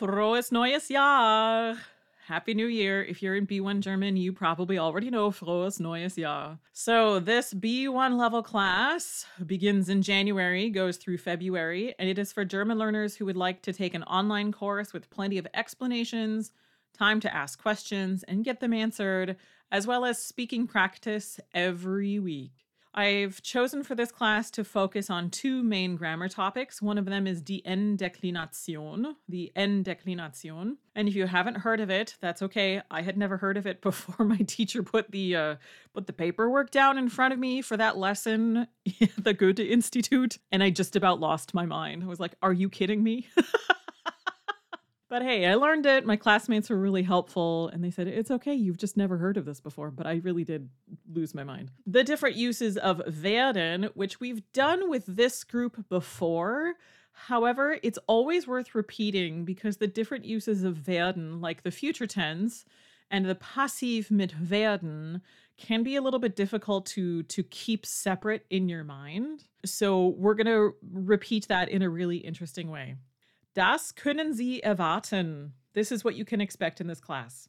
Frohes neues Jahr! Happy New Year. If you're in B1 German, you probably already know Frohes neues Jahr. So, this B1 level class begins in January, goes through February, and it is for German learners who would like to take an online course with plenty of explanations, time to ask questions and get them answered, as well as speaking practice every week. I've chosen for this class to focus on two main grammar topics. One of them is die n-Deklination, the n-Deklination. And if you haven't heard of it, that's okay. I had never heard of it before my teacher put the uh, put the paperwork down in front of me for that lesson at the Goethe Institute, and I just about lost my mind. I was like, "Are you kidding me?" But hey, I learned it. My classmates were really helpful and they said, it's okay, you've just never heard of this before. But I really did lose my mind. The different uses of werden, which we've done with this group before. However, it's always worth repeating because the different uses of werden, like the future tense and the passive mit werden, can be a little bit difficult to to keep separate in your mind. So we're going to repeat that in a really interesting way. Das können Sie erwarten. This is what you can expect in this class.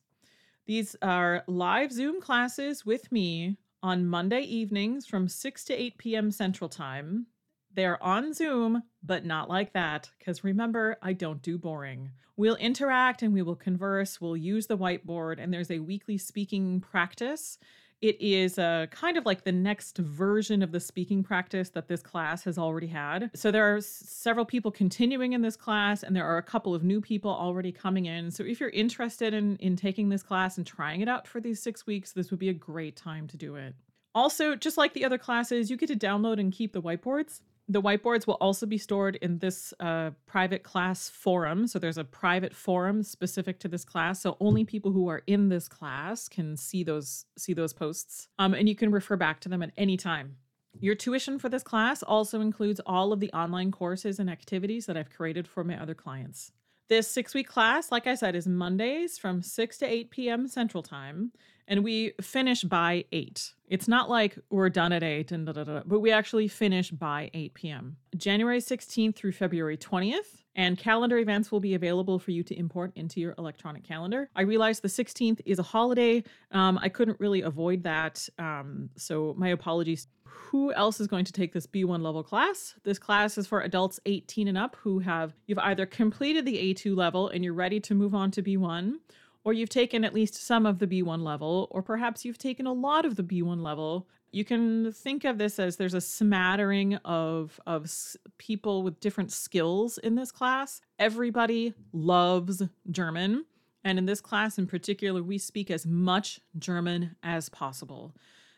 These are live Zoom classes with me on Monday evenings from 6 to 8 p.m. Central Time. They're on Zoom, but not like that, because remember, I don't do boring. We'll interact and we will converse. We'll use the whiteboard, and there's a weekly speaking practice it is uh, kind of like the next version of the speaking practice that this class has already had. So there are s- several people continuing in this class, and there are a couple of new people already coming in. So if you're interested in, in taking this class and trying it out for these six weeks, this would be a great time to do it. Also, just like the other classes, you get to download and keep the whiteboards. The whiteboards will also be stored in this uh, private class forum. So there's a private forum specific to this class. So only people who are in this class can see those see those posts, um, and you can refer back to them at any time. Your tuition for this class also includes all of the online courses and activities that I've created for my other clients. This six week class, like I said, is Mondays from 6 to 8 p.m. Central Time and we finish by 8. It's not like we're done at 8 and da, da, da, but we actually finish by 8 p.m. January 16th through February 20th, and calendar events will be available for you to import into your electronic calendar. I realize the 16th is a holiday. Um, I couldn't really avoid that, um, so my apologies. Who else is going to take this B1 level class? This class is for adults 18 and up who have you've either completed the A2 level and you're ready to move on to B1 or you've taken at least some of the B1 level, or perhaps you've taken a lot of the B1 level. You can think of this as there's a smattering of of people with different skills in this class. Everybody loves German, and in this class in particular, we speak as much German as possible.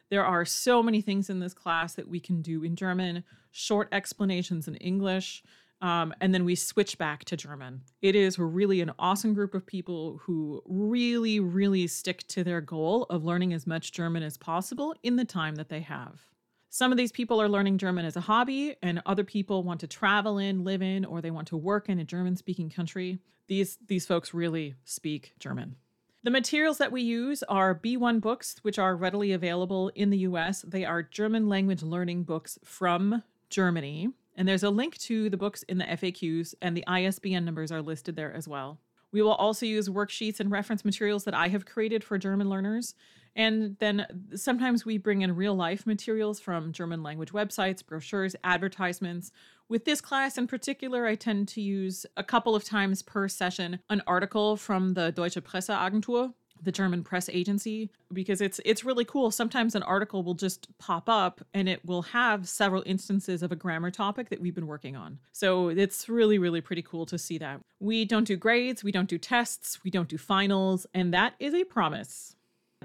There are so many things in this class that we can do in German, short explanations in English, um, and then we switch back to German. It is really an awesome group of people who really, really stick to their goal of learning as much German as possible in the time that they have. Some of these people are learning German as a hobby, and other people want to travel in, live in, or they want to work in a German speaking country. These, these folks really speak German. The materials that we use are B1 books, which are readily available in the US. They are German language learning books from Germany. And there's a link to the books in the FAQs, and the ISBN numbers are listed there as well. We will also use worksheets and reference materials that I have created for German learners. And then sometimes we bring in real life materials from German language websites, brochures, advertisements. With this class in particular, I tend to use a couple of times per session an article from the Deutsche Presseagentur, the German press agency because it's it's really cool. Sometimes an article will just pop up and it will have several instances of a grammar topic that we've been working on. So it's really really pretty cool to see that. We don't do grades, we don't do tests, we don't do finals, and that is a promise.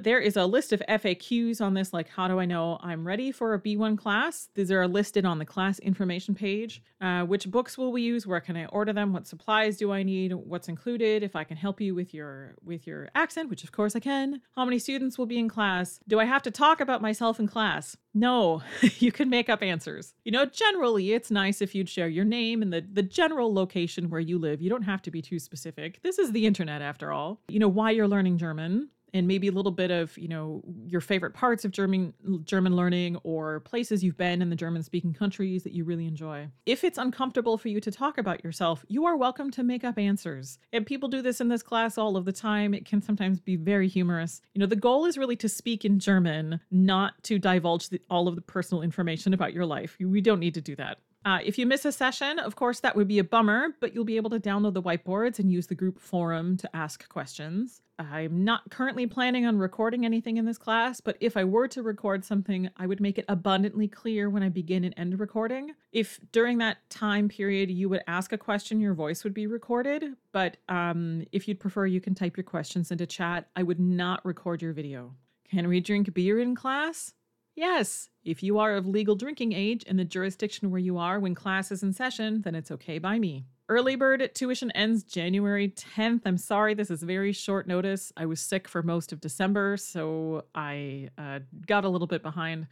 There is a list of FAQs on this, like how do I know I'm ready for a B1 class? These are listed on the class information page. Uh, which books will we use? Where can I order them? What supplies do I need? What's included? If I can help you with your with your accent, which of course I can. How many students will be in class? Do I have to talk about myself in class? No, you can make up answers. You know, generally it's nice if you'd share your name and the, the general location where you live. You don't have to be too specific. This is the internet after all. You know, why you're learning German and maybe a little bit of, you know, your favorite parts of German German learning or places you've been in the German speaking countries that you really enjoy. If it's uncomfortable for you to talk about yourself, you are welcome to make up answers. And people do this in this class all of the time. It can sometimes be very humorous. You know, the goal is really to speak in German, not to divulge the, all of the personal information about your life. We don't need to do that. Uh, if you miss a session, of course, that would be a bummer, but you'll be able to download the whiteboards and use the group forum to ask questions. I'm not currently planning on recording anything in this class, but if I were to record something, I would make it abundantly clear when I begin and end recording. If during that time period you would ask a question, your voice would be recorded, but um, if you'd prefer, you can type your questions into chat. I would not record your video. Can we drink beer in class? Yes, if you are of legal drinking age in the jurisdiction where you are when class is in session, then it's okay by me. Early bird tuition ends January 10th. I'm sorry, this is very short notice. I was sick for most of December, so I uh, got a little bit behind.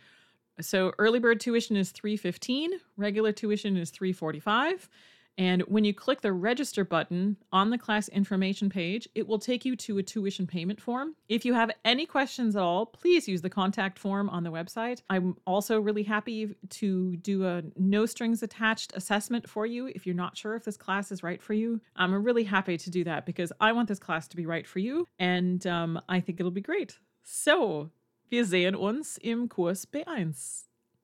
So early bird tuition is 315, regular tuition is 345. And when you click the register button on the class information page, it will take you to a tuition payment form. If you have any questions at all, please use the contact form on the website. I'm also really happy to do a no strings attached assessment for you if you're not sure if this class is right for you. I'm really happy to do that because I want this class to be right for you and um, I think it'll be great. So, wir sehen uns im Kurs B1.